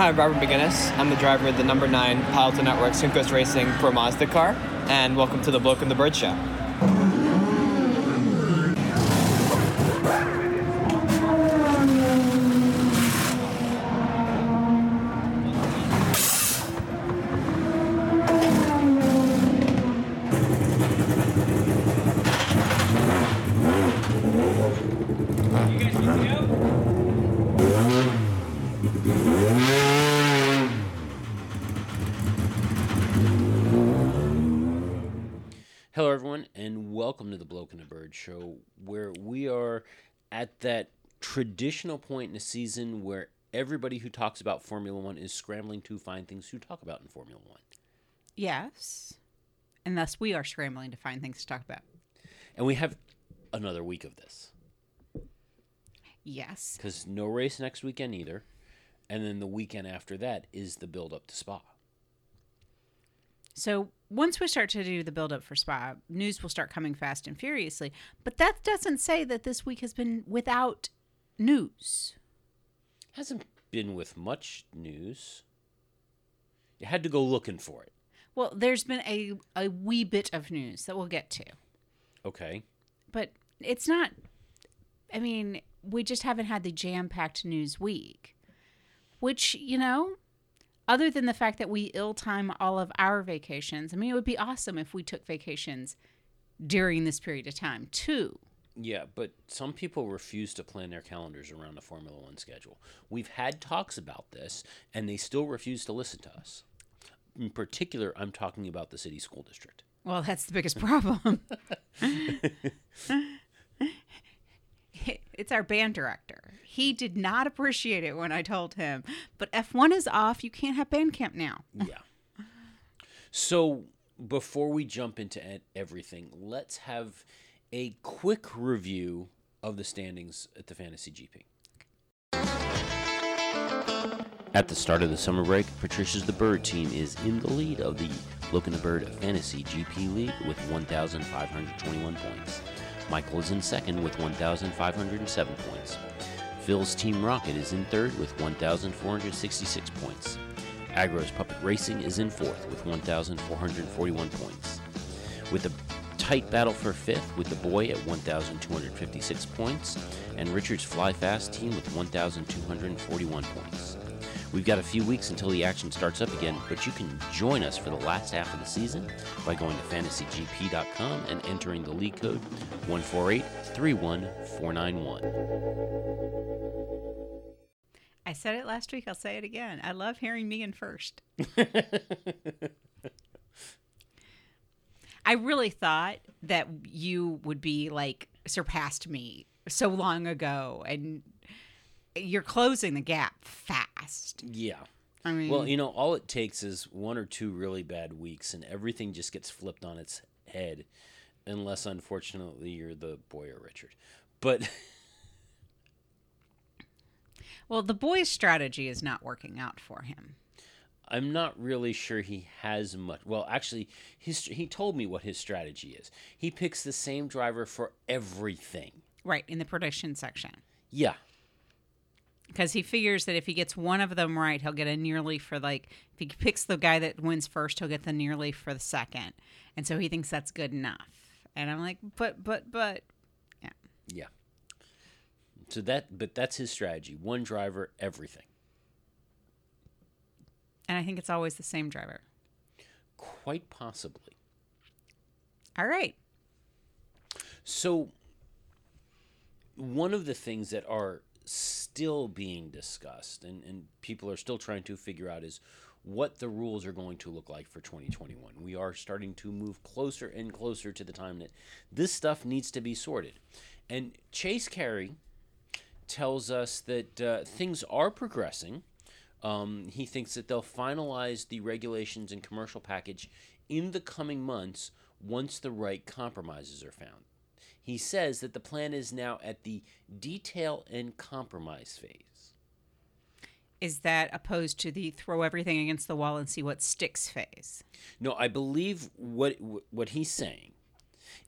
Hi, I'm Robert Megennis. I'm the driver of the number nine Piloted Network Juncos Racing Pro Mazda car, and welcome to the Bloke and the Bird Show. Hello, everyone, and welcome to the Bloke and the Bird Show, where we are at that traditional point in a season where everybody who talks about Formula One is scrambling to find things to talk about in Formula One. Yes. And thus we are scrambling to find things to talk about. And we have another week of this Yes. because no race next weekend either. And then the weekend after that is the build up to Spa. So once we start to do the build up for Spa, news will start coming fast and furiously. But that doesn't say that this week has been without news. Hasn't been with much news. You had to go looking for it. Well, there's been a, a wee bit of news that we'll get to. Okay. But it's not, I mean, we just haven't had the jam packed news week, which, you know, other than the fact that we ill time all of our vacations, I mean, it would be awesome if we took vacations during this period of time too. Yeah, but some people refuse to plan their calendars around the Formula One schedule. We've had talks about this, and they still refuse to listen to us. In particular, I'm talking about the city school district. Well, that's the biggest problem. it's our band director. He did not appreciate it when I told him, but F1 is off. You can't have band camp now. Yeah. So before we jump into everything, let's have a quick review of the standings at the Fantasy GP. At the start of the summer break, Patricia's The Bird team is in the lead of the Bloke and the Bird Fantasy GP League with 1,521 points. Michael is in second with 1,507 points. Phil's Team Rocket is in third with 1,466 points. Agro's Puppet Racing is in fourth with 1,441 points. With a tight battle for fifth with the boy at 1,256 points, and Richard's Fly Fast team with 1,241 points. We've got a few weeks until the action starts up again, but you can join us for the last half of the season by going to fantasygp.com and entering the league code 148-31491. I said it last week. I'll say it again. I love hearing me in first. I really thought that you would be like surpassed me so long ago, and you're closing the gap fast. Yeah. I mean, Well, you know, all it takes is one or two really bad weeks, and everything just gets flipped on its head, unless unfortunately you're the boy or Richard. But well, the boy's strategy is not working out for him. I'm not really sure he has much. Well, actually, his he told me what his strategy is. He picks the same driver for everything. Right in the prediction section. Yeah, because he figures that if he gets one of them right, he'll get a nearly for like if he picks the guy that wins first, he'll get the nearly for the second, and so he thinks that's good enough. And I'm like, but but but, yeah, yeah. So that, but that's his strategy. One driver, everything. and I think it's always the same driver. Quite possibly. All right, So, one of the things that are still being discussed and, and people are still trying to figure out is what the rules are going to look like for 2021. We are starting to move closer and closer to the time that this stuff needs to be sorted. And Chase Carey tells us that uh, things are progressing. Um, he thinks that they'll finalize the regulations and commercial package in the coming months once the right compromises are found. He says that the plan is now at the detail and compromise phase. is that opposed to the throw everything against the wall and see what sticks phase? No, I believe what what he's saying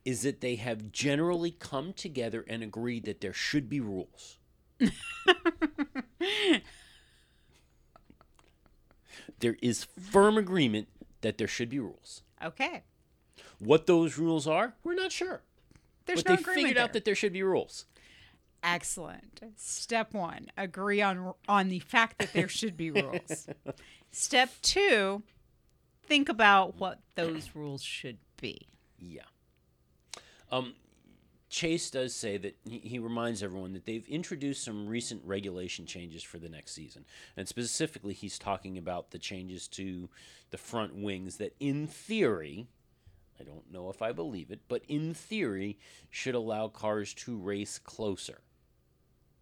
is that they have generally come together and agreed that there should be rules. There is firm agreement that there should be rules. Okay. What those rules are, we're not sure. There's but no they agreement figured out that there should be rules. Excellent. Step one: agree on on the fact that there should be rules. Step two: think about what those rules should be. Yeah. Um, Chase does say that he, he reminds everyone that they've introduced some recent regulation changes for the next season. And specifically, he's talking about the changes to the front wings that, in theory, I don't know if I believe it, but in theory, should allow cars to race closer.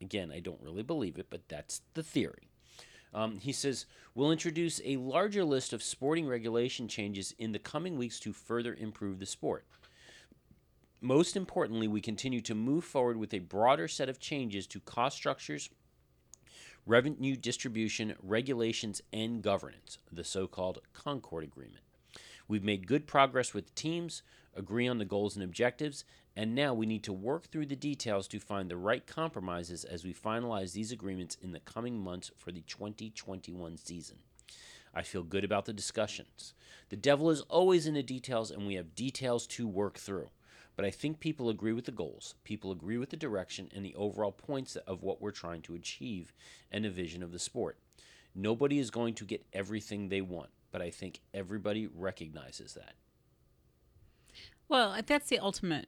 Again, I don't really believe it, but that's the theory. Um, he says, We'll introduce a larger list of sporting regulation changes in the coming weeks to further improve the sport. Most importantly, we continue to move forward with a broader set of changes to cost structures, revenue distribution, regulations, and governance, the so called Concorde Agreement. We've made good progress with teams, agree on the goals and objectives, and now we need to work through the details to find the right compromises as we finalize these agreements in the coming months for the 2021 season. I feel good about the discussions. The devil is always in the details, and we have details to work through. But I think people agree with the goals, people agree with the direction and the overall points of what we're trying to achieve and the vision of the sport. Nobody is going to get everything they want, but I think everybody recognizes that. Well, that's the ultimate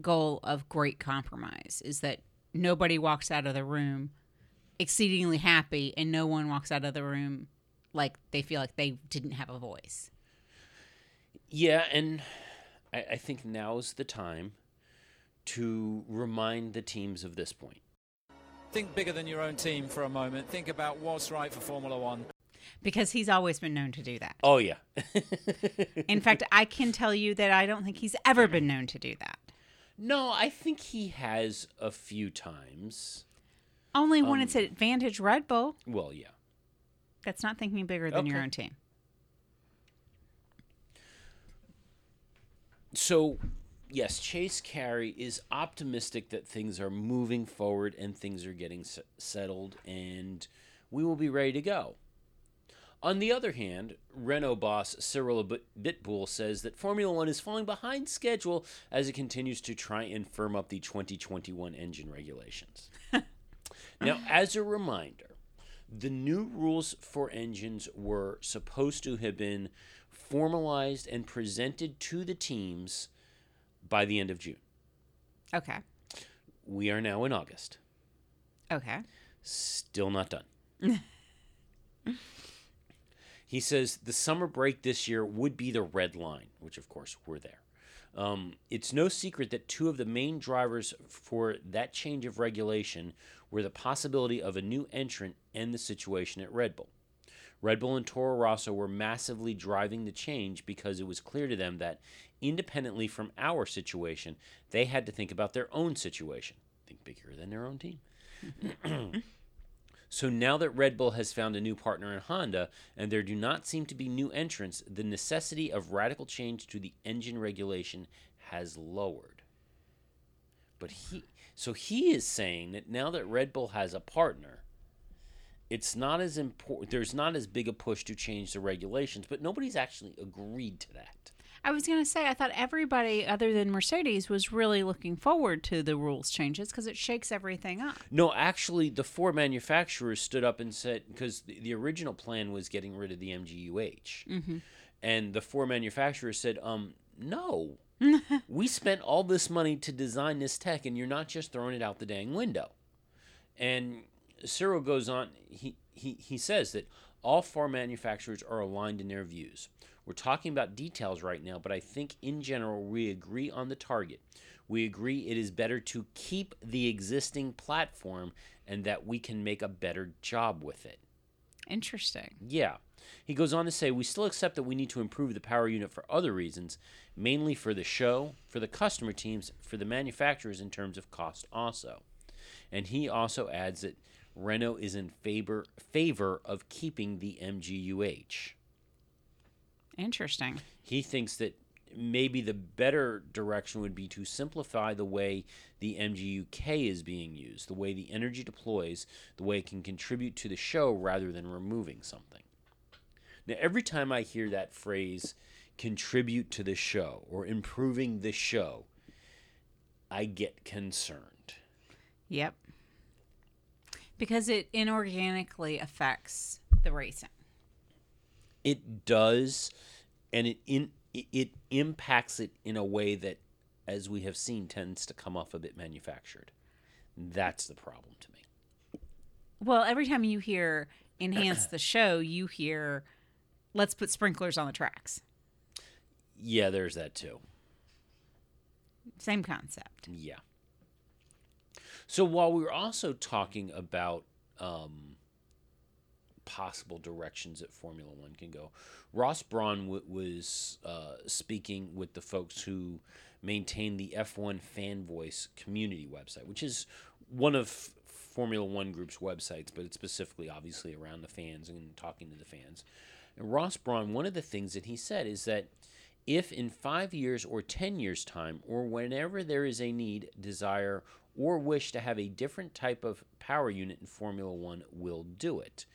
goal of great compromise: is that nobody walks out of the room exceedingly happy, and no one walks out of the room like they feel like they didn't have a voice. Yeah, and I, I think now's the time to remind the teams of this point. Think bigger than your own team for a moment. Think about what's right for Formula One. Because he's always been known to do that. Oh, yeah. In fact, I can tell you that I don't think he's ever been known to do that. no, I think he has a few times. Only when it's at advantage Red Bull. Well, yeah. That's not thinking bigger than your own team. So, yes, Chase Carey is optimistic that things are moving forward and things are getting s- settled, and we will be ready to go. On the other hand, Renault boss Cyril Bit- Abiteboul says that Formula One is falling behind schedule as it continues to try and firm up the 2021 engine regulations. now, as a reminder, the new rules for engines were supposed to have been formalized and presented to the teams by the end of June. Okay. We are now in August. Okay. Still not done. he says the summer break this year would be the red line, which of course we're there. Um, it's no secret that two of the main drivers for that change of regulation were the possibility of a new entrant and the situation at Red Bull. Red Bull and Toro Rosso were massively driving the change because it was clear to them that, independently from our situation, they had to think about their own situation, think bigger than their own team. So now that Red Bull has found a new partner in Honda and there do not seem to be new entrants, the necessity of radical change to the engine regulation has lowered. But he so he is saying that now that Red Bull has a partner, it's not as important there's not as big a push to change the regulations, but nobody's actually agreed to that. I was going to say, I thought everybody other than Mercedes was really looking forward to the rules changes because it shakes everything up. No, actually, the four manufacturers stood up and said because the, the original plan was getting rid of the MGUH, and the four manufacturers said, "Um, no, we spent all this money to design this tech, and you're not just throwing it out the dang window." And Cyril goes on. He he he says that all four manufacturers are aligned in their views. We're talking about details right now, but I think in general we agree on the target. We agree it is better to keep the existing platform and that we can make a better job with it. Interesting. Yeah. He goes on to say, we still accept that we need to improve the power unit for other reasons, mainly for the show, for the customer teams, for the manufacturers in terms of cost also. And he also adds that Renault is in favor favor of keeping the MGUH. Interesting. He thinks that maybe the better direction would be to simplify the way the MGUK is being used, the way the energy deploys, the way it can contribute to the show rather than removing something. Now, every time I hear that phrase, contribute to the show or improving the show, I get concerned. Yep. Because it inorganically affects the racing. It does, and it in it impacts it in a way that, as we have seen, tends to come off a bit manufactured. That's the problem to me. Well, every time you hear enhance the show, you hear let's put sprinklers on the tracks. Yeah, there's that too. Same concept. Yeah. So while we were also talking about um, possible directions that Formula One can go, Ross Brawn w- was uh, speaking with the folks who maintain the F1 Fan Voice community website, which is one of Formula One Group's websites, but it's specifically obviously around the fans and talking to the fans. And Ross Brawn, one of the things that he said is that if in five years or 10 years' time, or whenever there is a need, desire, or wish to have a different type of power unit in Formula One, will do it.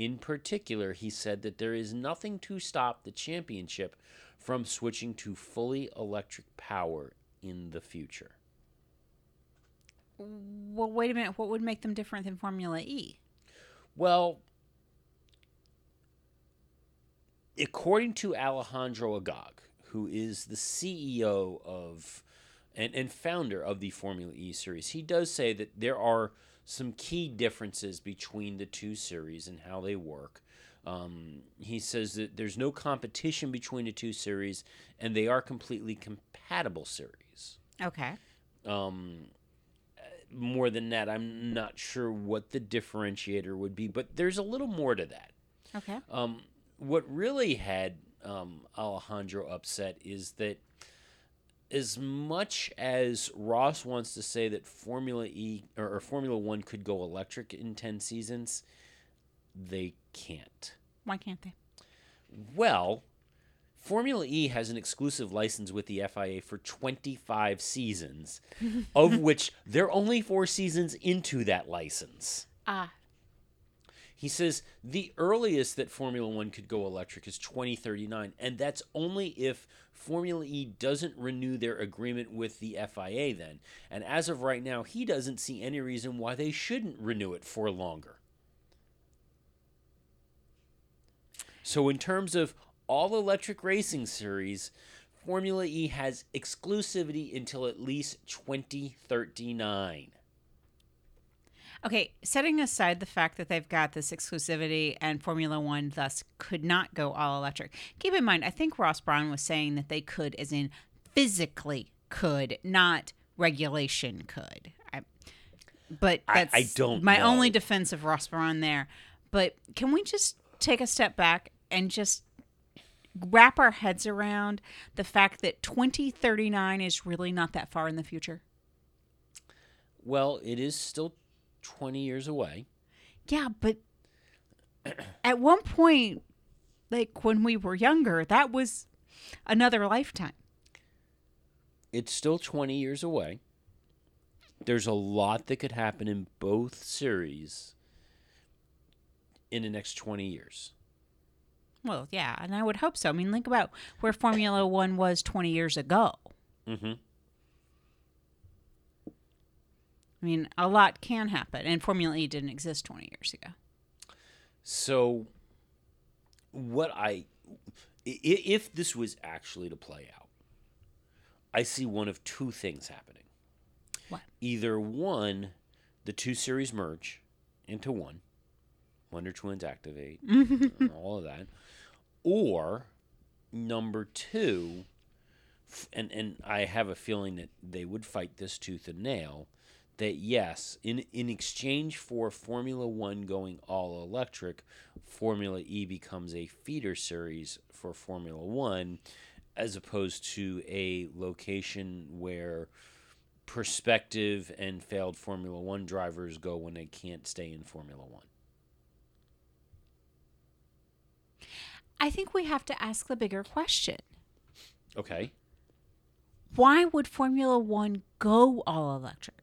In particular, he said that there is nothing to stop the championship from switching to fully electric power in the future. Well, wait a minute. What would make them different than Formula E? Well, according to Alejandro Agag, who is the CEO of and, and founder of the Formula E series, he does say that there are some key differences between the two series and how they work. Um, he says that there's no competition between the two series and they are completely compatible series. Okay. Um, more than that, I'm not sure what the differentiator would be, but there's a little more to that. Okay. Um, what really had um, Alejandro upset is that as much as Ross wants to say that Formula E or, or Formula One could go electric in 10 seasons, they can't. Why can't they? Well, Formula E has an exclusive license with the FIA for 25 seasons, of which they're only four seasons into that license. Ah, He says the earliest that Formula One could go electric is 2039, and that's only if Formula E doesn't renew their agreement with the FIA then. And as of right now, he doesn't see any reason why they shouldn't renew it for longer. So, in terms of all electric racing series, Formula E has exclusivity until at least 2039. Okay, setting aside the fact that they've got this exclusivity and Formula One thus could not go all electric, keep in mind, I think Ross Brawn was saying that they could, as in physically could, not regulation could. I, but I- that's I don't my know. only defense of Ross Brawn there. But can we just take a step back and just wrap our heads around the fact that 2039 is really not that far in the future? Well, it is still 20 years away. Yeah, but at one point, like when we were younger, that was another lifetime. It's still 20 years away. There's a lot that could happen in both series in the next 20 years. Well, yeah, and I would hope so. I mean, think about where Formula One was 20 years ago. Mm-hmm. I mean, a lot can happen, and Formula E didn't exist 20 years ago. So, what I, if this was actually to play out, I see one of two things happening. What? Either one, the two series merge into one, Wonder Twins activate, uh, all of that, or number two, and and I have a feeling that they would fight this tooth and nail. That yes, in in exchange for Formula One going all electric, Formula E becomes a feeder series for Formula One, as opposed to a location where prospective and failed Formula One drivers go when they can't stay in Formula One. I think we have to ask the bigger question Okay. why would Formula One go all electric?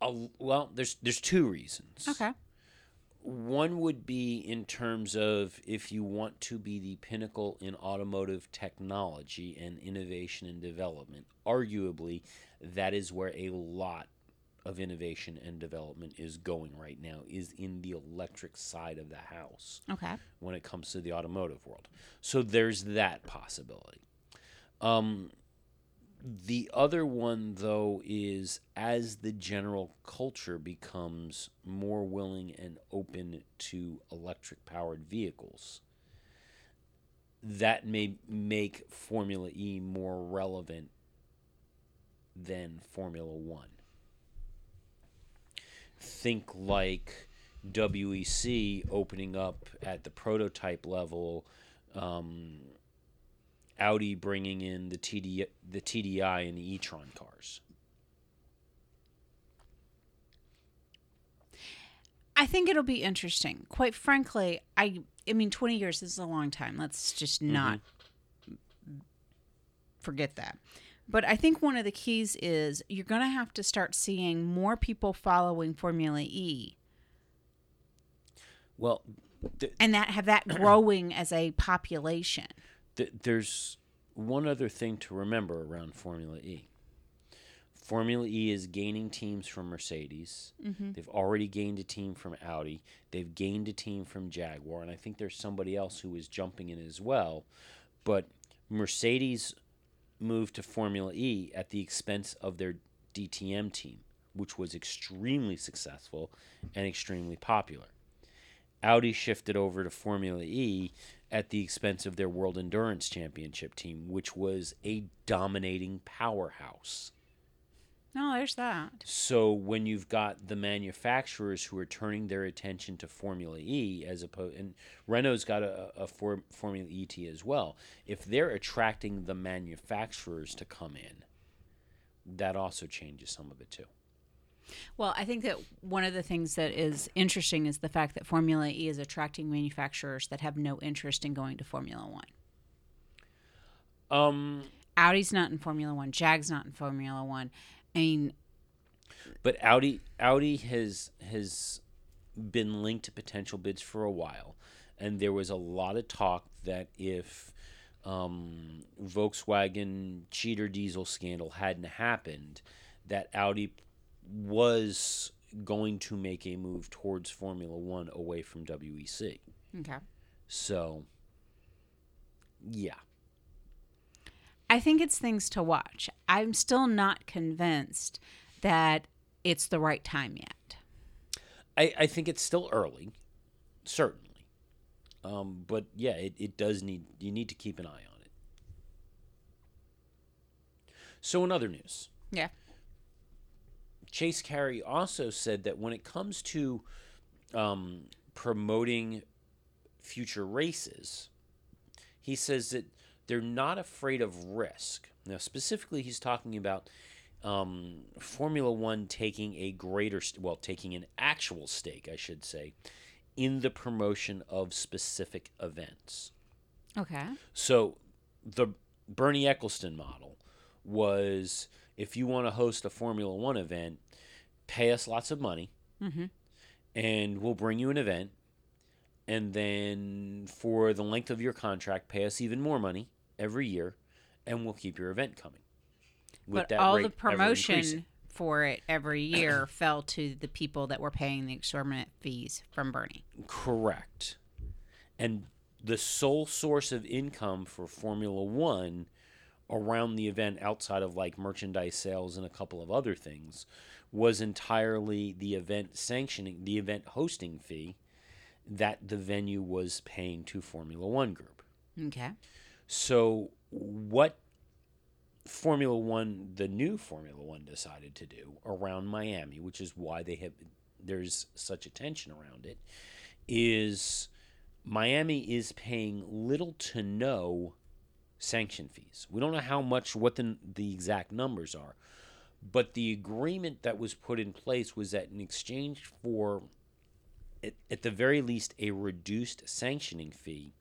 Uh, well, there's there's two reasons. Okay. One would be in terms of if you want to be the pinnacle in automotive technology and innovation and development, arguably that is where a lot of innovation and development is going right now is in the electric side of the house Okay. when it comes to the automotive world. So there's that possibility. Um, the other one, though, is as the general culture becomes more willing and open to electric powered vehicles, that may make Formula E more relevant than Formula One. Think like WEC opening up at the prototype level. Um, Audi bringing in the TD the TDI and the e-tron cars. I think it'll be interesting. Quite frankly, I I mean 20 years is a long time. Let's just mm-hmm. not forget that. But I think one of the keys is you're going to have to start seeing more people following Formula E Well, th- and that have that growing as a population. Th- there's one other thing to remember around Formula E. Formula E is gaining teams from Mercedes. Mm-hmm. They've already gained a team from Audi. They've gained a team from Jaguar, and I think there's somebody else who is jumping in as well. But Mercedes moved to Formula E at the expense of their DTM team, which was extremely successful and extremely popular. Audi shifted over to Formula E at the expense of their World Endurance Championship team, which was a dominating powerhouse. No, there's that. So when you've got the manufacturers who are turning their attention to Formula E as opposed, and Renault's got a, a for, Formula ET as well. If they're attracting the manufacturers to come in, that also changes some of it too. Well, I think that one of the things that is interesting is the fact that Formula E is attracting manufacturers that have no interest in going to Formula One. Um, Audi's not in Formula One. Jag's not in Formula One. I mean, But Audi Audi has has been linked to potential bids for a while, and there was a lot of talk that if um, Volkswagen cheater diesel scandal hadn't happened, that Audi was going to make a move towards Formula One away from WEC. okay. So, yeah. I think it's things to watch. I'm still not convinced that it's the right time yet. I, I think it's still early, certainly. Um, but yeah, it, it does need you need to keep an eye on it. So in other news, Yeah. Chase Carey also said that when it comes to um, promoting future races, he says that they're not afraid of risk. Now, specifically, he's talking about um, Formula One taking a greater, well, taking an actual stake, I should say, in the promotion of specific events. Okay. So the Bernie Ecclestone model was if you want to host a Formula One event, pay us lots of money, mm-hmm. and we'll bring you an event. And then for the length of your contract, pay us even more money every year, and we'll keep your event coming. With but all the promotion for it every year fell to the people that were paying the exorbitant fees from Bernie. Correct. And the sole source of income for Formula One around the event, outside of like merchandise sales and a couple of other things, was entirely the event sanctioning, the event hosting fee that the venue was paying to Formula One Group. Okay. So, what Formula One, the new Formula One, decided to do around Miami, which is why they have there's such attention around it, is Miami is paying little to no sanction fees. We don't know how much, what the the exact numbers are, but the agreement that was put in place was that in exchange for, at, at the very least, a reduced sanctioning fee.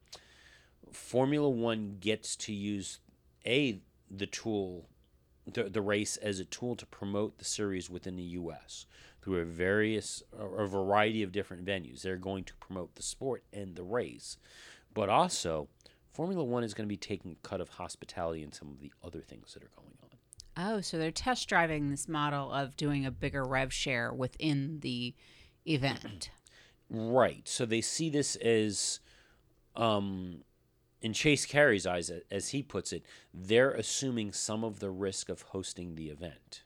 Formula One gets to use a the tool, the, the race as a tool to promote the series within the U.S. through a various a variety of different venues. They're going to promote the sport and the race, but also Formula One is going to be taking a cut of hospitality and some of the other things that are going on. Oh, so they're test driving this model of doing a bigger rev share within the event. Right. So they see this as, um, in Chase Carey's eyes, as he puts it, they're assuming some of the risk of hosting the event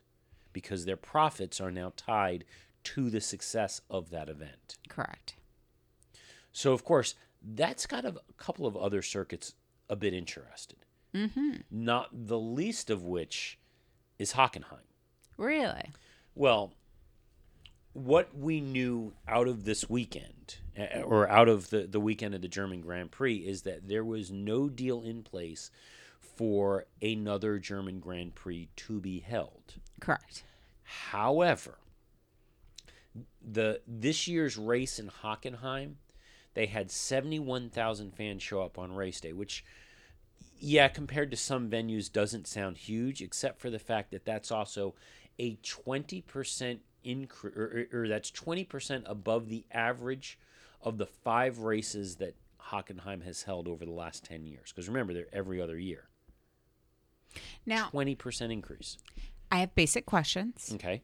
because their profits are now tied to the success of that event. Correct. So, of course, that's got a couple of other circuits a bit interested. Mm-hmm. Not the least of which is Hockenheim. Really? Well, what we knew out of this weekend, eh, or out of the, the weekend of the German Grand Prix, is that there was no deal in place for another German Grand Prix to be held. Correct. However, the this year's race in Hockenheim, they had 71,000 fans show up on race day, which yeah, compared to some venues doesn't sound huge except for the fact that that's also a 20% increase or, or, or that's 20% above the average of the 5 races that Hockenheim has held over the last 10 years because remember they're every other year. Now, 20% increase. I have basic questions. Okay.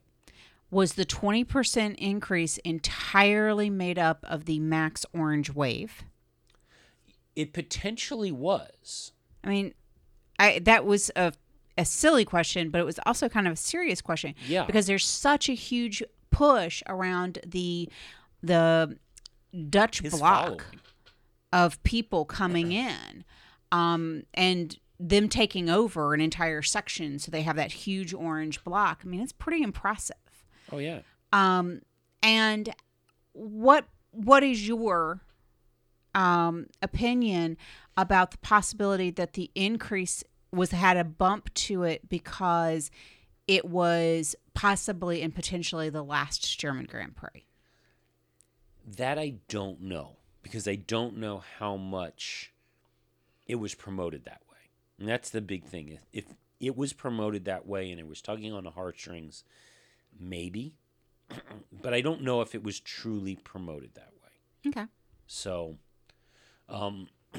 Was the 20% increase entirely made up of the Max Orange Wave? It potentially was. I mean, I that was a a silly question, but it was also kind of a serious question. Yeah. Because there's such a huge push around the the Dutch His block following. of people coming in, um, and them taking over an entire section, so they have that huge orange block. I mean, it's pretty impressive. Oh yeah. Um, and what what is your um, opinion about the possibility that the increase was had a bump to it because it was possibly and potentially the last German Grand Prix? That I don't know because I don't know how much it was promoted that way. And that's the big thing. If, if it was promoted that way and it was tugging on the heartstrings, maybe. but I don't know if it was truly promoted that way. Okay. So, um,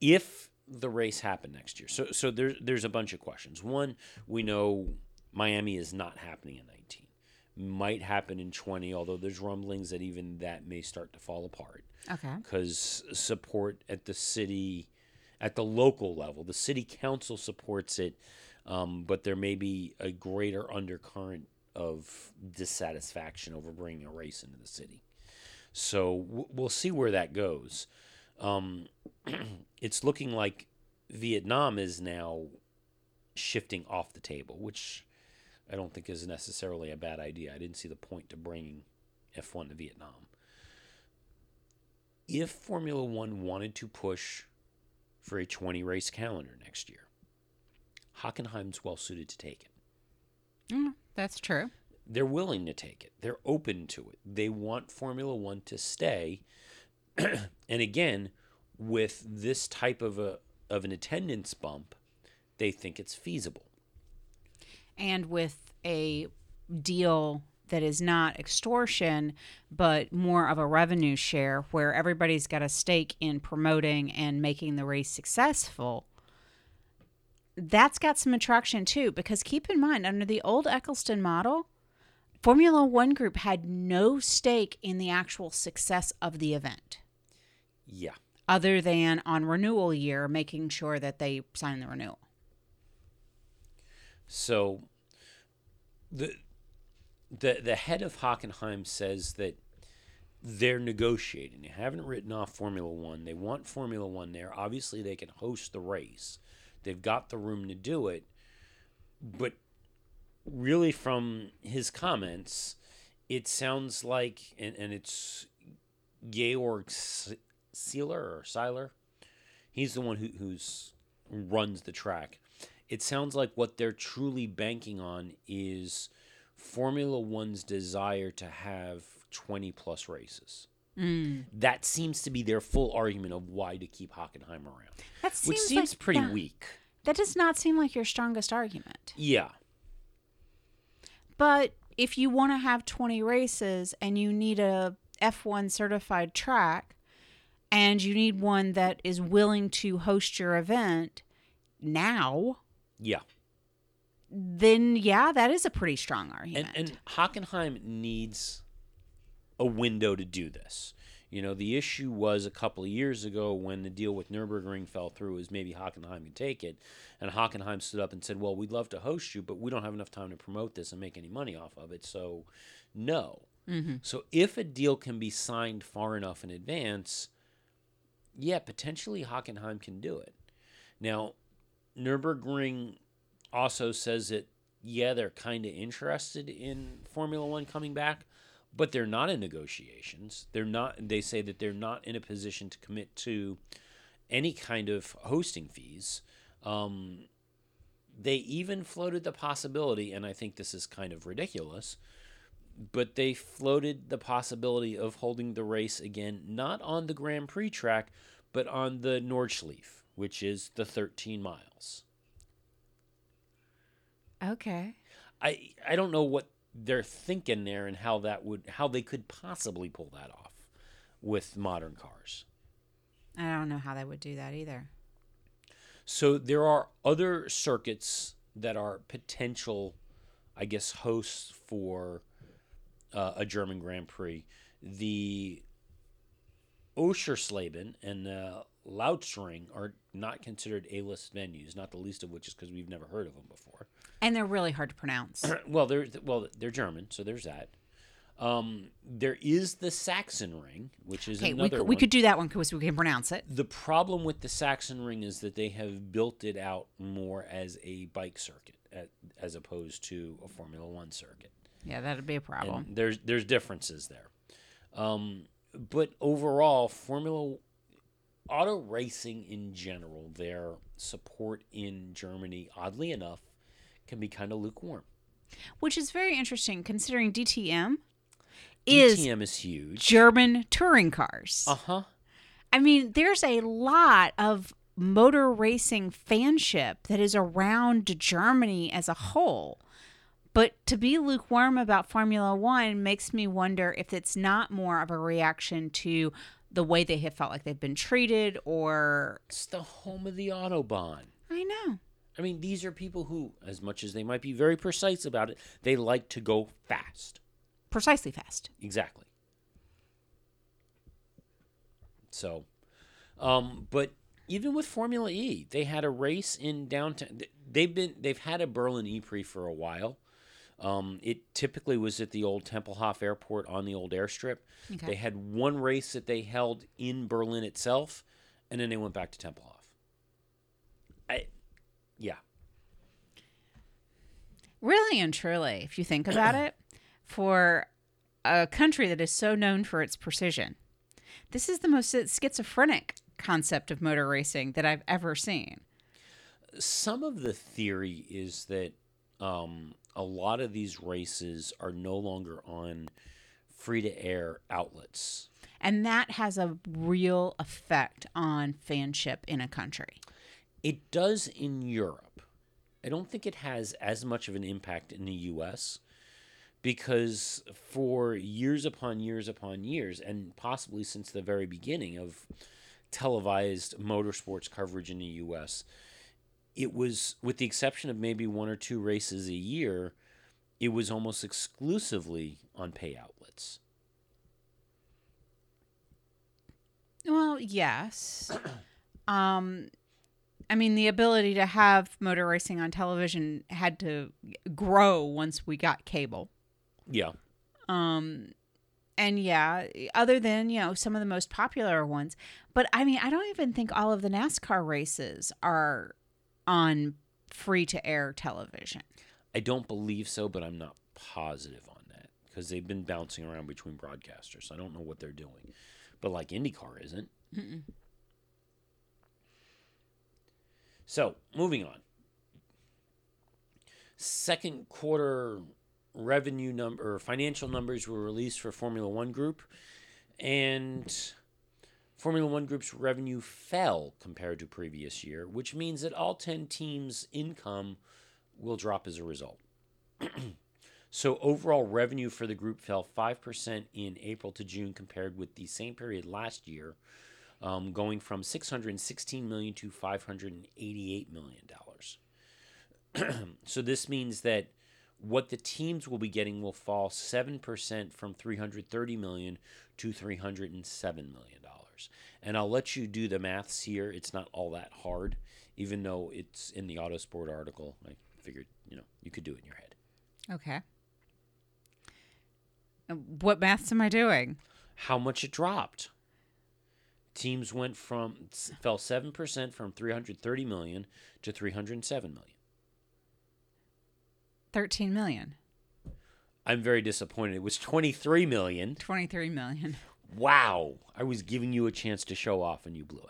if the race happened next year, so so there's there's a bunch of questions. One, we know Miami is not happening in 19. Might happen in 20, although there's rumblings that even that may start to fall apart Okay. because support at the city, at the local level, the city council supports it, um, but there may be a greater undercurrent of dissatisfaction over bringing a race into the city. So w- we'll see where that goes. Um, it's looking like Vietnam is now shifting off the table, which I don't think is necessarily a bad idea. I didn't see the point to bringing F1 to Vietnam. If Formula One wanted to push for a 20 race calendar next year, Hockenheim's well suited to take it Mm, that's true. they're willing to take it. They're open to it. They want Formula One to stay. and again, with this type of a of an attendance bump, they think it's feasible. And with a deal that is not extortion, but more of a revenue share where everybody's got a stake in promoting and making the race successful. That's got some attraction too, because keep in mind, under the old Ecclestone model, Formula One Group had no stake in the actual success of the event, Yeah. other than on renewal year, making sure that they sign the renewal. So the the the head of Hockenheim says that they're negotiating. They haven't written off Formula One. They want Formula One there. Obviously, they can host the race. They've got the room to do it. But really, from his comments, it sounds like, and, and it's Georg Sealer or Seiler. He's the one who who's runs the track. It sounds like what they're truly banking on is Formula One's desire to have 20 plus races. Mm. That seems to be their full argument of why to keep Hockenheim around, That seems which seems like- pretty yeah. weak. That does not seem like your strongest argument. Yeah. But if you want to have 20 races and you need a F1 certified track and you need one that is willing to host your event now, Yeah. then yeah, that is a pretty strong And, argument. and Hockenheim needs a window to do this. You know, the issue was a couple of years ago when the deal with Nürburgring fell through, is maybe Hockenheim could take it. And Hockenheim stood up and said, Well, we'd love to host you, but we don't have enough time to promote this and make any money off of it. So, no. Mm-hmm. So, if a deal can be signed far enough in advance, yeah, potentially Hockenheim can do it. Now, Nürburgring also says that yeah, they're kind of interested in Formula One coming back, but they're not in negotiations. They're not. They say that they're not in a position to commit to any kind of hosting fees. Um, they even floated the possibility, and I think this is kind of ridiculous, but they floated the possibility of holding the race again, not on the Grand Prix track, but on the Nordschleife, which is the 13 miles. okay. I I don't know what they're thinking there and how that would how they could possibly pull that off with modern cars. I don't know how they would do that either. So there are other circuits that are potential, I guess, hosts for uh, a German Grand Prix. The Oschersleben and the Lausitzring are not considered A-list venues, not the least of which is because we've never heard of them before. And they're really hard to pronounce. well, they're well, they're German, so there's that. Um, there is the Saxon Ring, which is Okay, we could, one. we could do that one because we can pronounce it. The problem with the Saxon Ring is that they have built it out more as a bike circuit at, as opposed to a Formula One circuit. Yeah, that'd be a problem. And there's there's differences there. Um, but overall, Formula auto racing in general, their support in Germany, oddly enough, can be kind of lukewarm. Which is very interesting considering DTM is DTM is huge. German touring cars. Uh huh. I mean, there's a lot of motor racing fanship that is around Germany as a whole. But to be lukewarm about Formula One makes me wonder if it's not more of a reaction to the way they have felt like they've been treated, or It's the home of the autobahn. I know. I mean, these are people who, as much as they might be very precise about it, they like to go fast. Precisely fast. Exactly. So, um, but even with Formula E, they had a race in downtown. They've been they've had a Berlin E Prix for a while. Um, it typically was at the old Tempelhof Airport on the old airstrip. Okay. They had one race that they held in Berlin itself, and then they went back to Tempelhof. I, yeah, Really and truly, if you think about it, for a country that is so known for its precision, this is the most schizophrenic concept of motor racing that I've ever seen. some of the theory is that um, a lot of these races are no longer on free to air outlets. And that has a real effect on fanship in a country. It does in Europe. I don't think it has as much of an impact in the US because for years upon years upon years, and possibly since the very beginning of televised motorsports coverage in the US, it was, with the exception of maybe one or two races a year, it was almost exclusively on pay outlets. Well, yes. um, I mean, the ability to have motor racing on television had to grow once we got cable. Yeah. Um, and yeah, other than you know some of the most popular ones, but I mean, I don't even think all of the NASCAR races are on free to air television. I don't believe so, but I'm not positive on that because they've been bouncing around between broadcasters. I don't know what they're doing. But like IndyCar isn't. So, moving on. Second quarter revenue number financial numbers were released for Formula 1 Group and Formula 1 Group's revenue fell compared to previous year, which means that all 10 teams' income will drop as a result. So overall revenue for the group fell 5% in April to June compared with the same period last year, um, going from 616 million to 588 million dollars. so this means that what the teams will be getting will fall 7% from 330 million to 307 million dollars. And I'll let you do the maths here. It's not all that hard, even though it's in the Autosport article. I figured, you know, you could do it in your head. Okay. What maths am I doing? How much it dropped. Teams went from fell 7% from 330 million to 307 million. 13 million. I'm very disappointed. It was 23 million. 23 million. Wow. I was giving you a chance to show off and you blew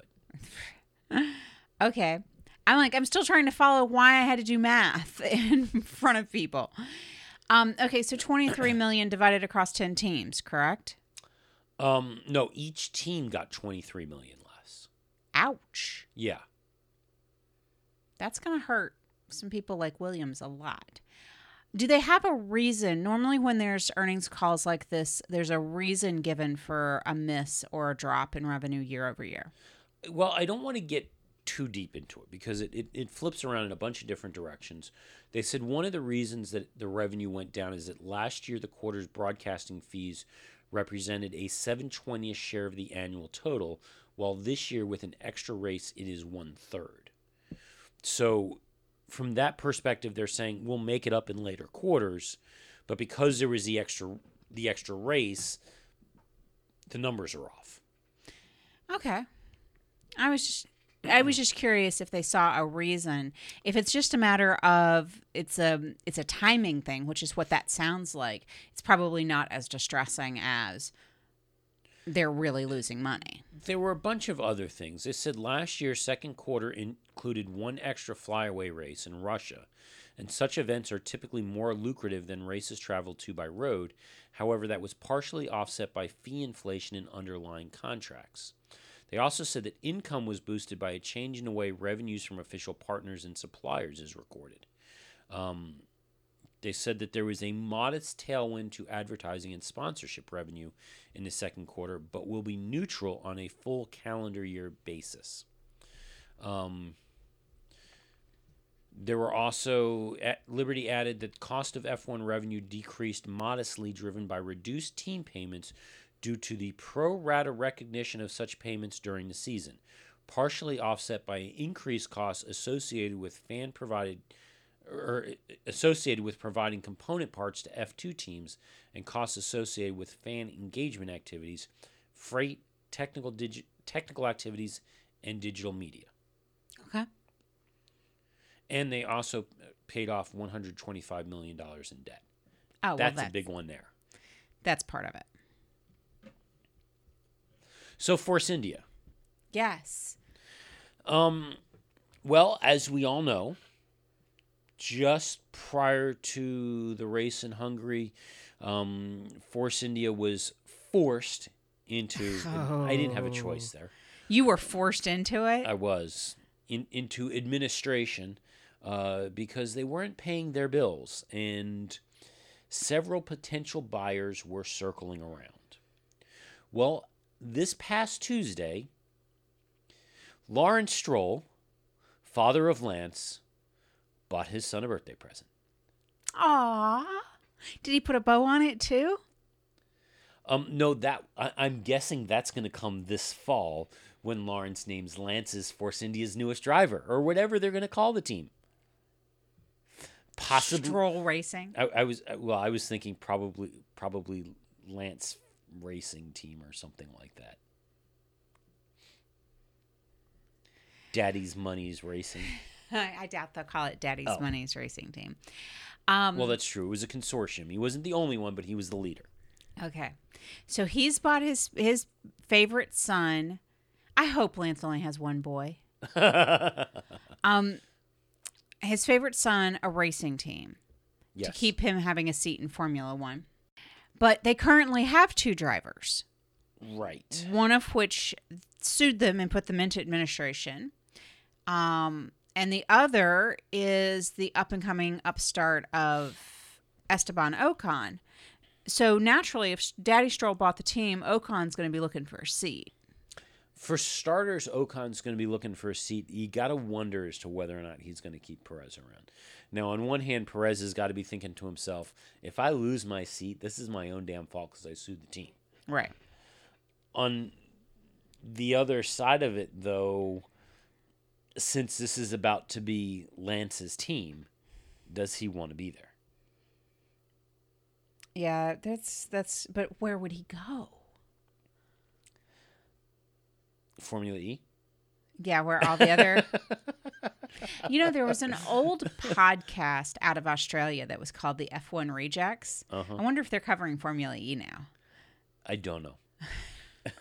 it. Okay. I'm like, I'm still trying to follow why I had to do math in front of people. Um, okay, so 23 million divided across 10 teams, correct? Um no, each team got 23 million less. Ouch. Yeah. That's going to hurt some people like Williams a lot. Do they have a reason? Normally, when there's earnings calls like this, there's a reason given for a miss or a drop in revenue year over year. Well, I don't want to get too deep into it because it, it, it flips around in a bunch of different directions. They said one of the reasons that the revenue went down is that last year the quarter's broadcasting fees represented a 720th share of the annual total, while this year with an extra race it is one third. So from that perspective, they're saying we'll make it up in later quarters, but because there was the extra the extra race, the numbers are off. Okay. I was just I was just curious if they saw a reason. If it's just a matter of it's a it's a timing thing, which is what that sounds like. It's probably not as distressing as they're really losing money. There were a bunch of other things. They said last year's second quarter included one extra flyaway race in Russia, and such events are typically more lucrative than races traveled to by road. However, that was partially offset by fee inflation in underlying contracts. They also said that income was boosted by a change in the way revenues from official partners and suppliers is recorded. Um, they said that there was a modest tailwind to advertising and sponsorship revenue in the second quarter, but will be neutral on a full calendar year basis. Um, there were also Liberty added that cost of F1 revenue decreased modestly, driven by reduced team payments due to the pro rata recognition of such payments during the season, partially offset by increased costs associated with fan provided or associated with providing component parts to F2 teams and costs associated with fan engagement activities, freight, technical digi- technical activities, and digital media. Okay. And they also paid off $125 million in debt. Oh, well, that's, that's a big one there. That's part of it. So Force India. Yes. Um, well, as we all know, just prior to the race in Hungary, um, Force India was forced into. I didn't have a choice there. You were forced into it. I was in into administration uh, because they weren't paying their bills, and several potential buyers were circling around. Well, this past Tuesday, Lawrence Stroll, father of Lance, bought his son a birthday present. Aw. Did he put a bow on it too? Um, no, that I, I'm guessing that's going to come this fall when Lawrence names Lance as Force India's newest driver, or whatever they're going to call the team. Possibly, Stroll racing. I, I was well. I was thinking probably probably Lance Racing Team or something like that. Daddy's Money's Racing. I, doubt they'll call it Daddy's Oh. Money's racing team. Um, Well, that's true. It was a consortium. He wasn't the only one, but he was the leader. Okay. So he's bought his his favorite son. I hope Lance only has one boy. um his favorite son a racing team Yes. to keep him having a seat in Formula 1. But they currently have two drivers, right. one of which sued them and put them into administration. Um and the other is the up and coming upstart of Esteban Ocon. So naturally, if Daddy Stroll bought the team, Ocon's going to be looking for a seat. For starters, Ocon's going to be looking for a seat. You got to wonder as to whether or not he's going to keep Perez around. Now, on one hand, Perez has got to be thinking to himself, if I lose my seat, this is my own damn fault because I sued the team. Right. On the other side of it, though, since this is about to be Lance's team, does he want to be there? Yeah, that's that's. But where would he go? Formula E? Yeah, where all the other. you know, there was an old podcast out of Australia that was called the F1 Rejects. Uh-huh. I wonder if they're covering Formula E now. I don't know.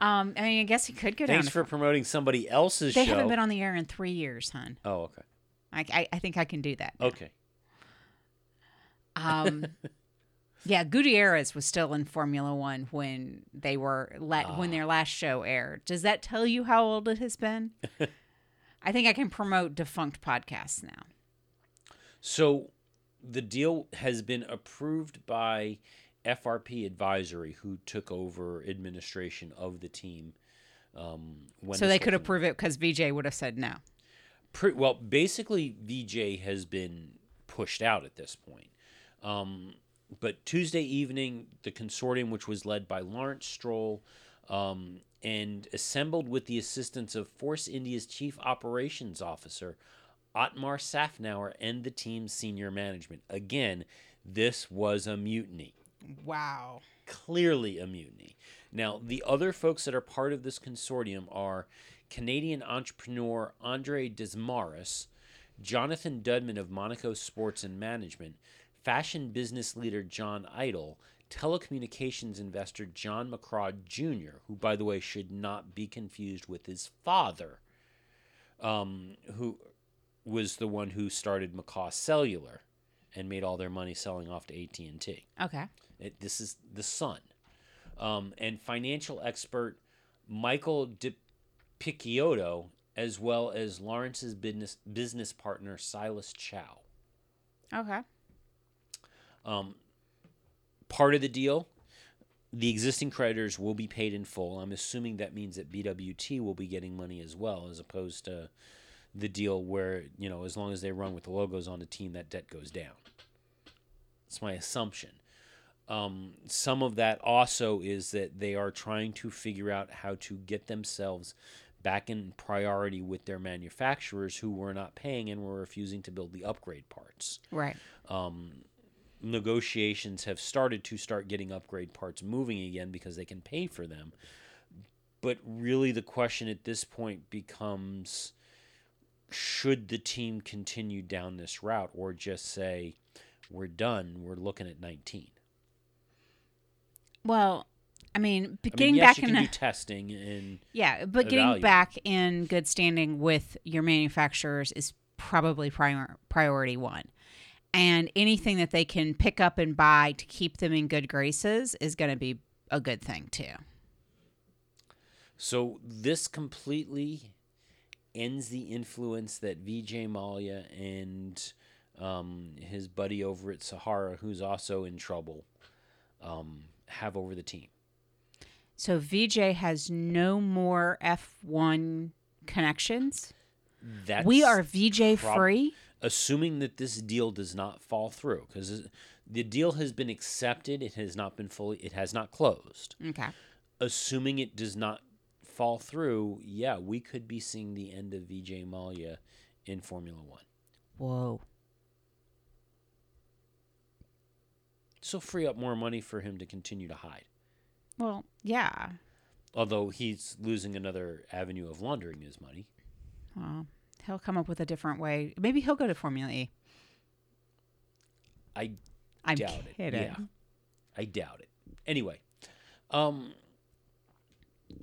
Um, I mean, I guess he could go down. Thanks for promoting somebody else's They show. haven't been on the air in three years, hon. oh, okay. I, I, I think I can do that. Okay. Um, yeah, Gutierrez was still in Formula One when they were la- when Ah. their last show aired. Does that tell you how old it has been? I think I can promote defunct podcasts now. So the deal has been approved by FRP Advisory, who took over administration of the team. Um, when so they could approve it because VJ would have said no. Pre- well, basically, VJ has been pushed out at this point. Um, but Tuesday evening, the consortium, which was led by Lawrence Stroll um, and assembled with the assistance of Force India's chief operations officer, Otmar Szafnauer, and the team's senior management. Again, this was a mutiny Wow. clearly a mutiny. Now, the other folks that are part of this consortium are Canadian entrepreneur Andre Desmarais, Jonathan Dudman of Monaco Sports and Management, fashion business leader John Idol, telecommunications investor John McCaw Jr., who, by the way, should not be confused with his father, um, who was the one who started McCaw Cellular and made all their money selling off to AT&T. Okay. It, this is the son. Um, and financial expert Michael de Picciotto, as well as Lawrence's business business partner Silas Chou. Okay. Um, part of the deal, the existing creditors will be paid in full. I'm assuming that means that BWT will be getting money as well, as opposed to the deal where you know as long as they run with the logos on the team, that debt goes down. That's my assumption. Um, some of that also is that they are trying to figure out how to get themselves back in priority with their manufacturers who were not paying and were refusing to build the upgrade parts Right. Negotiations have started to start getting upgrade parts moving again because they can pay for them. But really, the question at this point becomes should the team continue down this route or just say, we're done, we're looking at 19? Well, I mean, b- I getting mean, yes, back in can the, do testing and yeah, but getting back in good standing with your manufacturers is probably prior, priority one. And anything that they can pick up and buy to keep them in good graces is going to be a good thing too. So this completely ends the influence that Vijay Mallya and um, his buddy over at Sahara, who's also in trouble, um, have over the team. So VJ has no more F1 connections. That's we are VJ prob- free. Assuming that this deal does not fall through, because the deal has been accepted. It has not been fully. It has not closed. Okay. Assuming it does not fall through, yeah, we could be seeing the end of Vijay Mallya in Formula One. Whoa. So free up more money for him to continue to hide. Well, yeah. Although he's losing another avenue of laundering his money. Well, he'll come up with a different way. Maybe he'll go to Formula E. I I'm doubt it. Yeah. I doubt it. Anyway, um,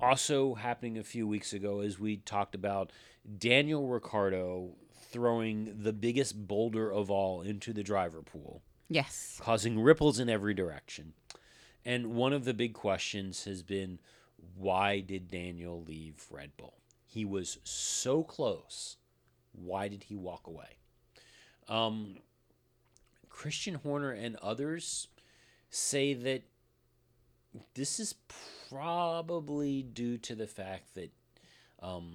also happening a few weeks ago, as we talked about, Daniel Ricciardo throwing the biggest boulder of all into the driver pool, Yes. causing ripples in every direction. And one of the big questions has been why did Daniel leave Red Bull? He was so close. Why did he walk away? Um, Christian Horner and others say that this is probably due to the fact that um,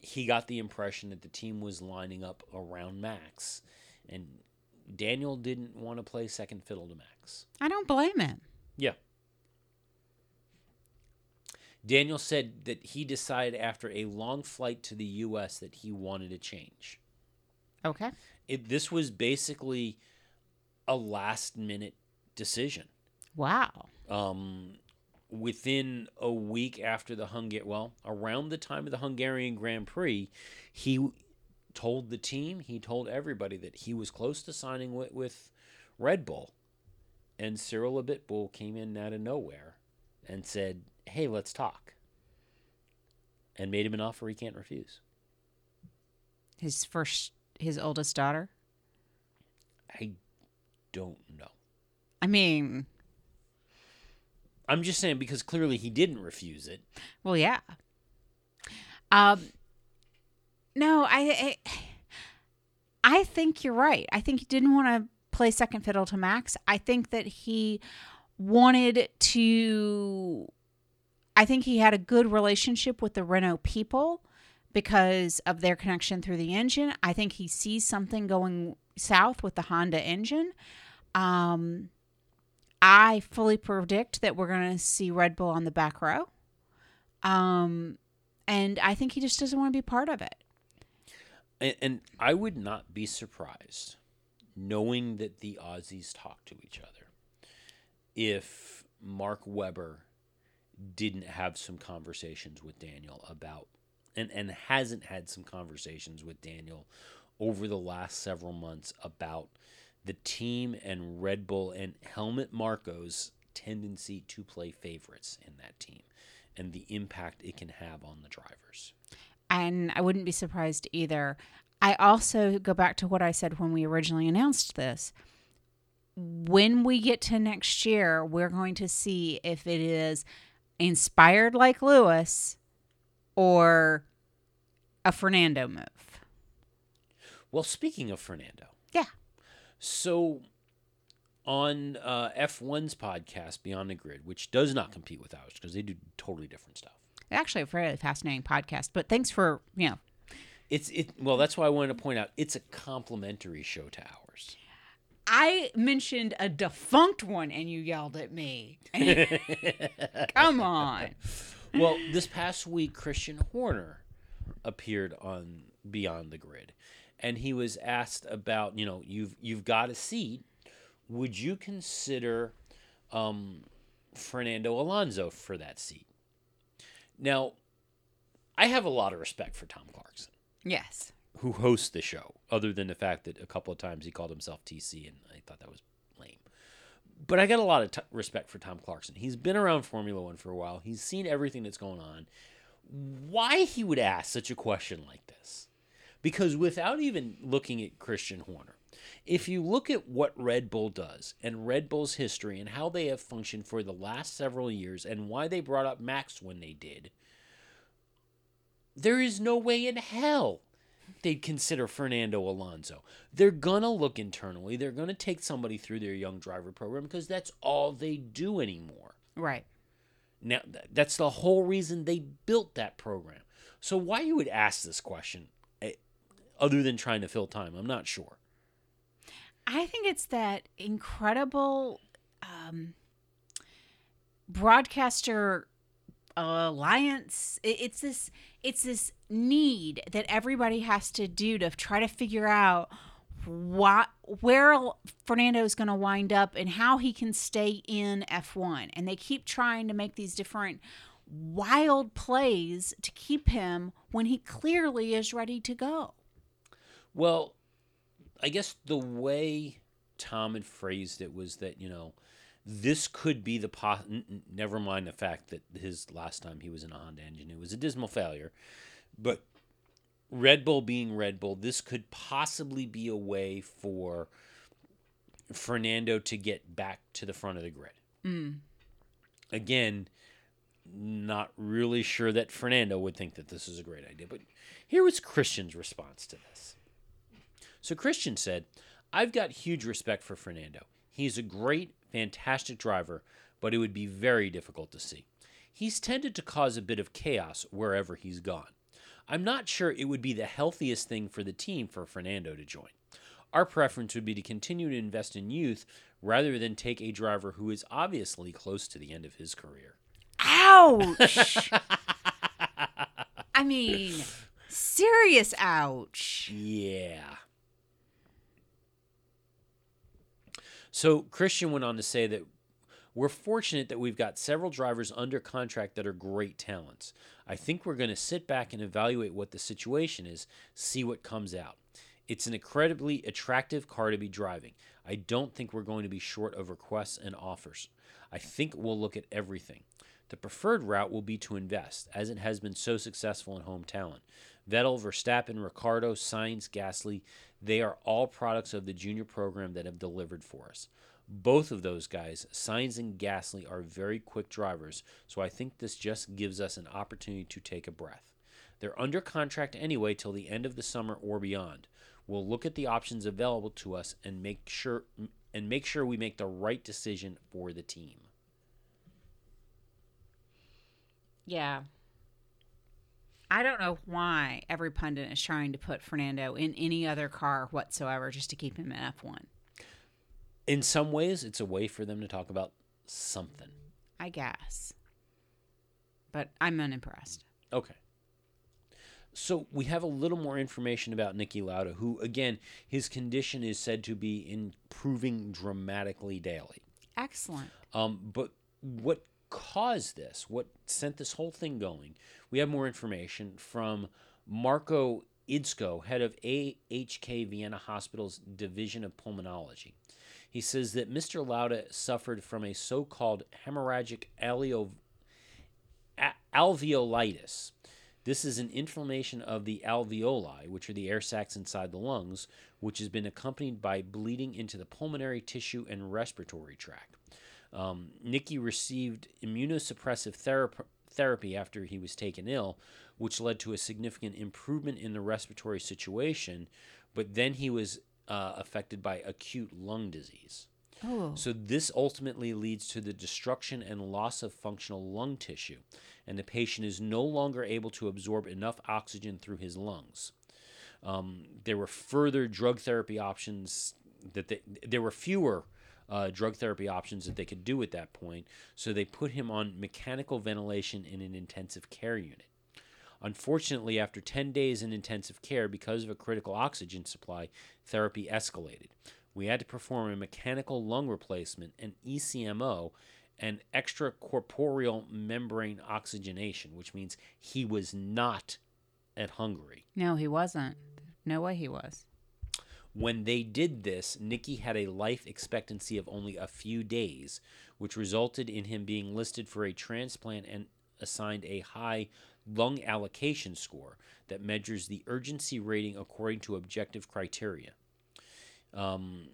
he got the impression that the team was lining up around Max, and Daniel didn't want to play second fiddle to Max. I don't blame him. Yeah. Daniel said that he decided after a long flight to the U.S. that he wanted a change. Okay. It, this was basically a last minute decision. Wow. Um, within a week after the Hungar, well, around the time of the Hungarian Grand Prix, he told the team, he told everybody that he was close to signing with, with Red Bull. And Cyril Abiteboul came in out of nowhere and said, "Hey, let's talk," and made him an offer he can't refuse. His first, his oldest daughter. I don't know. I mean, I'm just saying because clearly he didn't refuse it. well, yeah. Um, no, I, I, I think you're right. I think he didn't want to play second fiddle to Max. I think that he wanted to. I think he had a good relationship with the Renault people because of their connection through the engine. I think he sees something going south with the Honda engine. Um, I fully predict that we're going to see Red Bull on the back row. Um, and I think he just doesn't want to be part of it. And, and I would not be surprised, knowing that the Aussies talk to each other, if Mark Webber didn't have some conversations with Daniel about, and, and hasn't had some conversations with Daniel over the last several months about the team and Red Bull and Helmut Marko's tendency to play favorites in that team and the impact it can have on the drivers. and I wouldn't be surprised either. I also go back to what I said when we originally announced this. When we get to next year, we're going to see if it is inspired like Lewis or a Fernando move. Well, speaking of Fernando, Yeah. So, on uh, F1's podcast, Beyond the Grid, which does not compete with ours because they do totally different stuff. Actually, a fairly fascinating podcast. But thanks for, you know, It's it. Well, that's why I wanted to point out it's a complimentary show to ours. I mentioned a defunct one and you yelled at me. Come on. Well, this past week, Christian Horner appeared on Beyond the Grid, and he was asked about you know you've you've got a seat. Would you consider um, Fernando Alonso for that seat? Now, I have a lot of respect for Tom Clarkson. Yes. Who hosts the show, other than the fact that a couple of times he called himself TC, and I thought that was lame. But I got a lot of t- respect for Tom Clarkson. He's been around Formula One for a while. He's seen everything that's going on. Why he would ask such a question like this? Because without even looking at Christian Horner, if you look at what Red Bull does and Red Bull's history and how they have functioned for the last several years and why they brought up Max when they did, there is no way in hell they'd consider Fernando Alonso. They're going to look internally. They're going to take somebody through their young driver program because that's all they do anymore. Right. Now, th- that's the whole reason they built that program. So, why you would ask this question, eh, other than trying to fill time, I'm not sure. I think it's that incredible um, broadcaster alliance. It's this. It's this need that everybody has to do to try to figure out what where Fernando is going to wind up and how he can stay in F1. And they keep trying to make these different wild plays to keep him when he clearly is ready to go. Well, I guess the way Tom had phrased it was that, you know, this could be the po- n- never mind the fact that his last time he was in a Honda engine it was a dismal failure but Red Bull being Red Bull this could possibly be a way for Fernando to get back to the front of the grid Mm. again not really sure that Fernando would think that this is a great idea but here was Christian's response to this so Christian said I've got huge respect for Fernando. He's a great, fantastic driver, but it would be very difficult to see. He's tended to cause a bit of chaos wherever he's gone. I'm not sure it would be the healthiest thing for the team for Fernando to join. Our preference would be to continue to invest in youth rather than take a driver who is obviously close to the end of his career. Ouch! I mean, serious ouch. Yeah. So Christian went on to say that we're fortunate that we've got several drivers under contract that are great talents. I think we're going to sit back and evaluate what the situation is, see what comes out. It's an incredibly attractive car to be driving. I don't think we're going to be short of requests and offers. I think we'll look at everything. The preferred route will be to invest, as it has been so successful in home talent. Vettel, Verstappen, Ricciardo, Sainz, Gasly, they are all products of the junior program that have delivered for us. Both of those guys, Sainz and Gasly, are very quick drivers, so I think this just gives us an opportunity to take a breath. They're under contract anyway till the end of the summer or beyond. We'll look at the options available to us and make sure and make sure we make the right decision for the team. Yeah. I don't know why every pundit is trying to put Fernando in any other car whatsoever just to keep him in F1. In some ways, it's a way for them to talk about something. I guess. But I'm unimpressed. Okay. So we have a little more information about Niki Lauda, who, again, his condition is said to be improving dramatically daily. Excellent. Um, but what caused this, what sent this whole thing going, we have more information from Marco Idzko, head of AHK Vienna Hospital's Division of Pulmonology. He says that Mr. Lauda suffered from a so called hemorrhagic alveo- alveolitis. This is an inflammation of the alveoli, which are the air sacs inside the lungs, which has been accompanied by bleeding into the pulmonary tissue and respiratory tract. Um, Niki received immunosuppressive therapy therapy after he was taken ill, which led to a significant improvement in the respiratory situation, but then he was uh, affected by acute lung disease. Oh. So, this ultimately leads to the destruction and loss of functional lung tissue, and the patient is no longer able to absorb enough oxygen through his lungs. Um, there were further drug therapy options that they, there were fewer uh, drug therapy options that they could do at that point, so they put him on mechanical ventilation in an intensive care unit. Unfortunately, after 10 days in intensive care, because of a critical oxygen supply, therapy escalated. We had to perform a mechanical lung replacement, an ECMO, and extracorporeal membrane oxygenation, which means he was not at Hungary. No, he wasn't. No way he was. When they did this, Niki had a life expectancy of only a few days, which resulted in him being listed for a transplant and assigned a high lung allocation score that measures the urgency rating according to objective criteria. Um,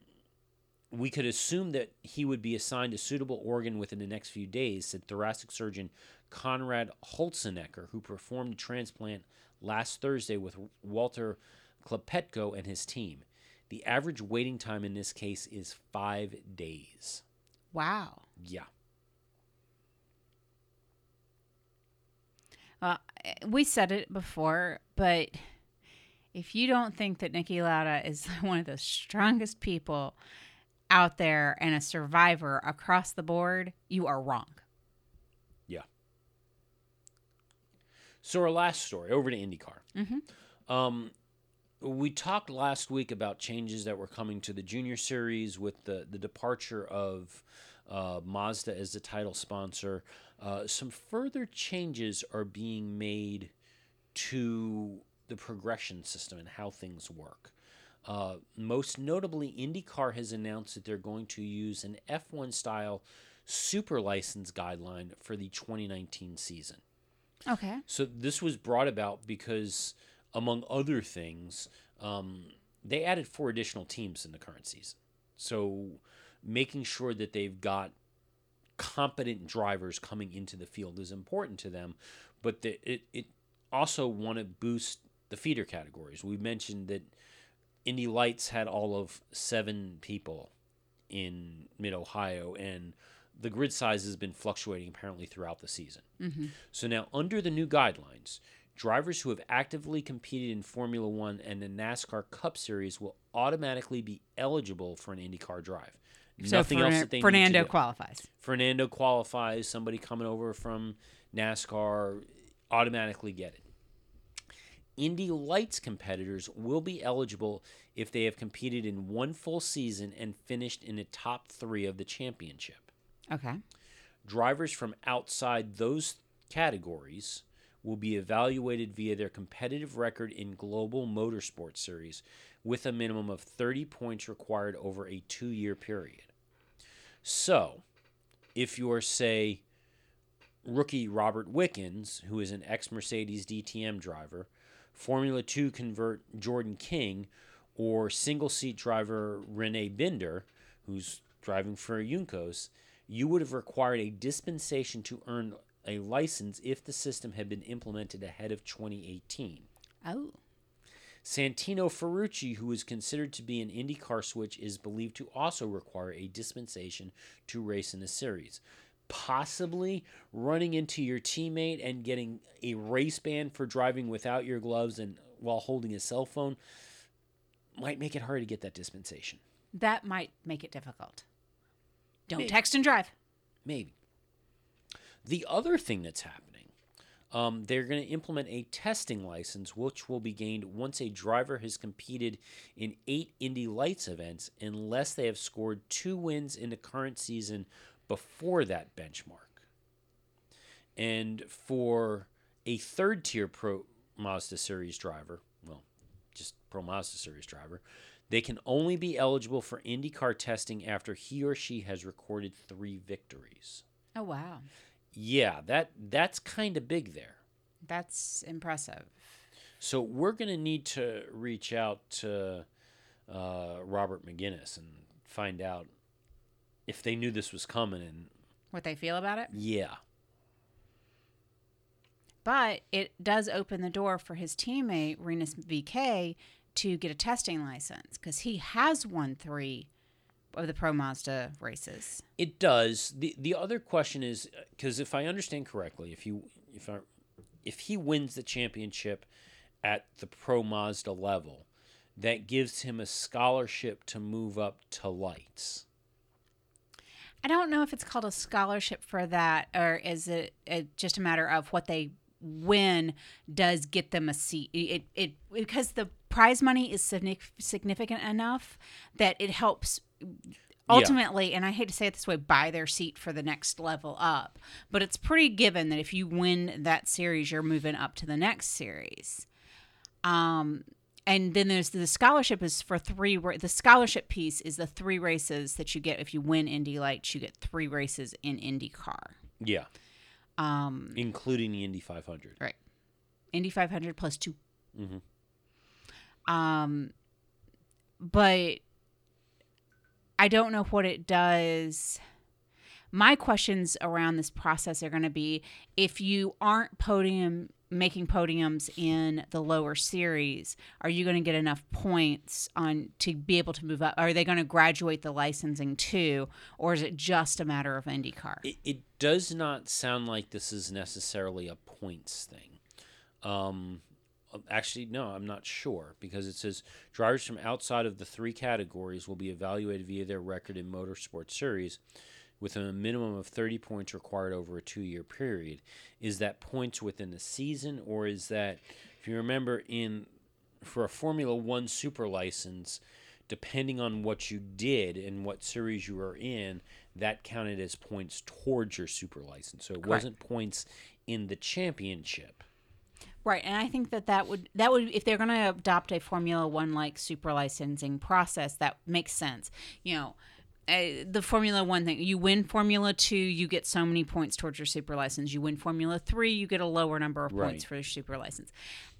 we could assume that he would be assigned a suitable organ within the next few days, said thoracic surgeon Konrad Hoetzenecker, who performed the transplant last Thursday with Walter Klepetko and his team. The average waiting time in this case is five days. Wow. Yeah. Uh, we said it before, but if you don't think that Niki Lauda is one of the strongest people out there and a survivor across the board, you are wrong. Yeah. So our last story, over to IndyCar. Mm-hmm. Um, we talked last week about changes that were coming to the junior series with the, the departure of uh, Mazda as the title sponsor. Uh, some further changes are being made to the progression system and how things work. Uh, most notably, IndyCar has announced that they're going to use an F1 style super license guideline for the 2019 season. Okay. So this was brought about because, among other things, um, they added four additional teams in the current season. So making sure that they've got competent drivers coming into the field is important to them, but the, it, it also want to boost the feeder categories. We mentioned that Indy Lights had all of seven people in Mid Ohio, and the grid size has been fluctuating apparently throughout the season. So now, under the new guidelines, drivers who have actively competed in Formula One and the NASCAR Cup Series will automatically be eligible for an IndyCar drive. Nothing else that they Fernando need to do. qualifies. Fernando qualifies. Somebody coming over from NASCAR automatically get it. Indy Lights competitors will be eligible if they have competed in one full season and finished in the top three of the championship. Okay. Drivers from outside those categories will be evaluated via their competitive record in Global Motorsport Series with a minimum of 30 points required over a two year period. So, if you're, say, rookie Robert Wickens, who is an ex Mercedes DTM driver, Formula 2 convert Jordan King, or single seat driver Rene Binder, who's driving for Juncos, you would have required a dispensation to earn a license if the system had been implemented ahead of 2018. Oh. Santino Ferrucci, who is considered to be an IndyCar switch, is believed to also require a dispensation to race in the series. Possibly running into your teammate and getting a race ban for driving without your gloves and while holding a cell phone might make it hard to get that dispensation. That might make it difficult. Don't Maybe. text and drive. Maybe. The other thing that's happening, um, they're going to implement a testing license, which will be gained once a driver has competed in eight Indy Lights events, unless they have scored two wins in the current season before that benchmark. And for a third tier Pro Mazda Series driver, well, just Pro Mazda Series driver, they can only be eligible for IndyCar testing after he or she has recorded three victories. Oh wow. Yeah, that that's kind of big there. That's impressive. So we're going to need to reach out to uh, Robert Megennis and find out if they knew this was coming. And What they feel about it? yeah, But it does open the door for his teammate Rinus VeeKay to get a testing license because he has won three of the Pro Mazda races. it does. the The other question is because if I understand correctly, if you if I if he wins the championship at the Pro Mazda level, that gives him a scholarship to move up to lights. I don't know if it's called a scholarship for that, or is it uh, just a matter of what they win does get them a seat? It it because the prize money is significant enough that it helps ultimately and i hate to say it this way buy their seat for the next level up. But it's pretty given that if you win that series you're moving up to the next series. Um and then there's the scholarship is for three the scholarship piece is the three races that you get. If you win indy lights you get three races in indycar. Yeah, um including the Indy 500. right indy 500 plus 2 Mhm. um but i don't know what it does my questions around this process are going to be if you aren't podium making podiums in the lower series are you going to get enough points on to be able to move up? Are they going to graduate the licensing too or is it just a matter of indycar? It, it does not sound like this is necessarily a points thing. Um, actually, no, I'm not sure because it says drivers from outside of the three categories will be evaluated via their record in motorsport series with a minimum of 30 points required over a two year period. Is that points within the season or is that, if you remember, in for a Formula One super license, depending on what you did and what series you were in, that counted as points towards your super license. So it wasn't points in the championship. Right, and I think that that would that would if they're going to adopt a Formula One like super licensing process, that makes sense. You know, uh, the Formula One thing. You win Formula Two, you get so many points towards your super license. You win Formula Three, you get a lower number of Right. points for your super license.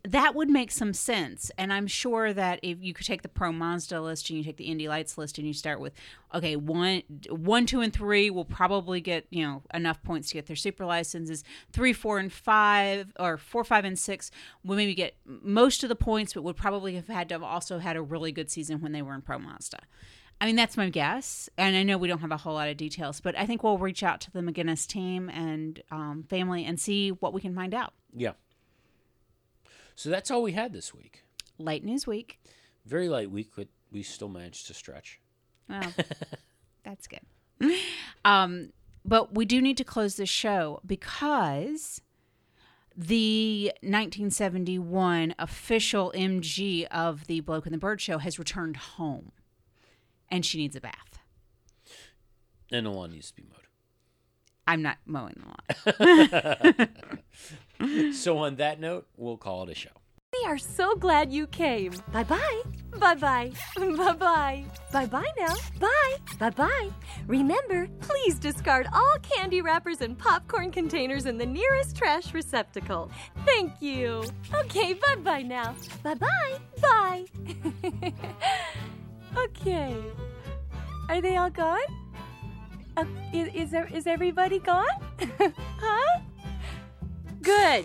That would make some sense. And I'm sure that if you could take the Pro Mazda list and you take the Indy Lights list and you start with, okay, one, one, two, and three will probably get you know enough points to get their super licenses. Three, four, and five, or four, five, and six will maybe get most of the points, but would probably have had to have also had a really good season when they were in Pro Mazda. I mean, that's my guess. And I know we don't have a whole lot of details, but I think we'll reach out to the Megennis team and um, family and see what we can find out. Yeah. So that's all we had this week. Late news week. Very light week, but we still managed to stretch. Well, that's good. Um, but we do need to close the show because the 1971 official MG of the Bloke and the Bird show has returned home and she needs a bath. And the lawn needs to be mowed. I'm not mowing the lawn. So on that note, we'll call it a show. We are so glad you came. Bye bye. Bye bye. Bye bye. Bye bye now. Bye. Bye bye. Remember, please discard all candy wrappers and popcorn containers in the nearest trash receptacle. Thank you. Okay, bye bye now. Bye bye. Bye. Okay. Are they all gone? Uh, is, is, there, is everybody gone? huh? Good.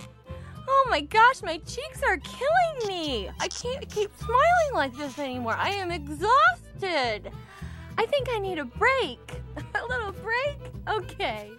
Oh my gosh, my cheeks are killing me. I can't keep smiling like this anymore. I am exhausted. I think I need a break. a little break? Okay.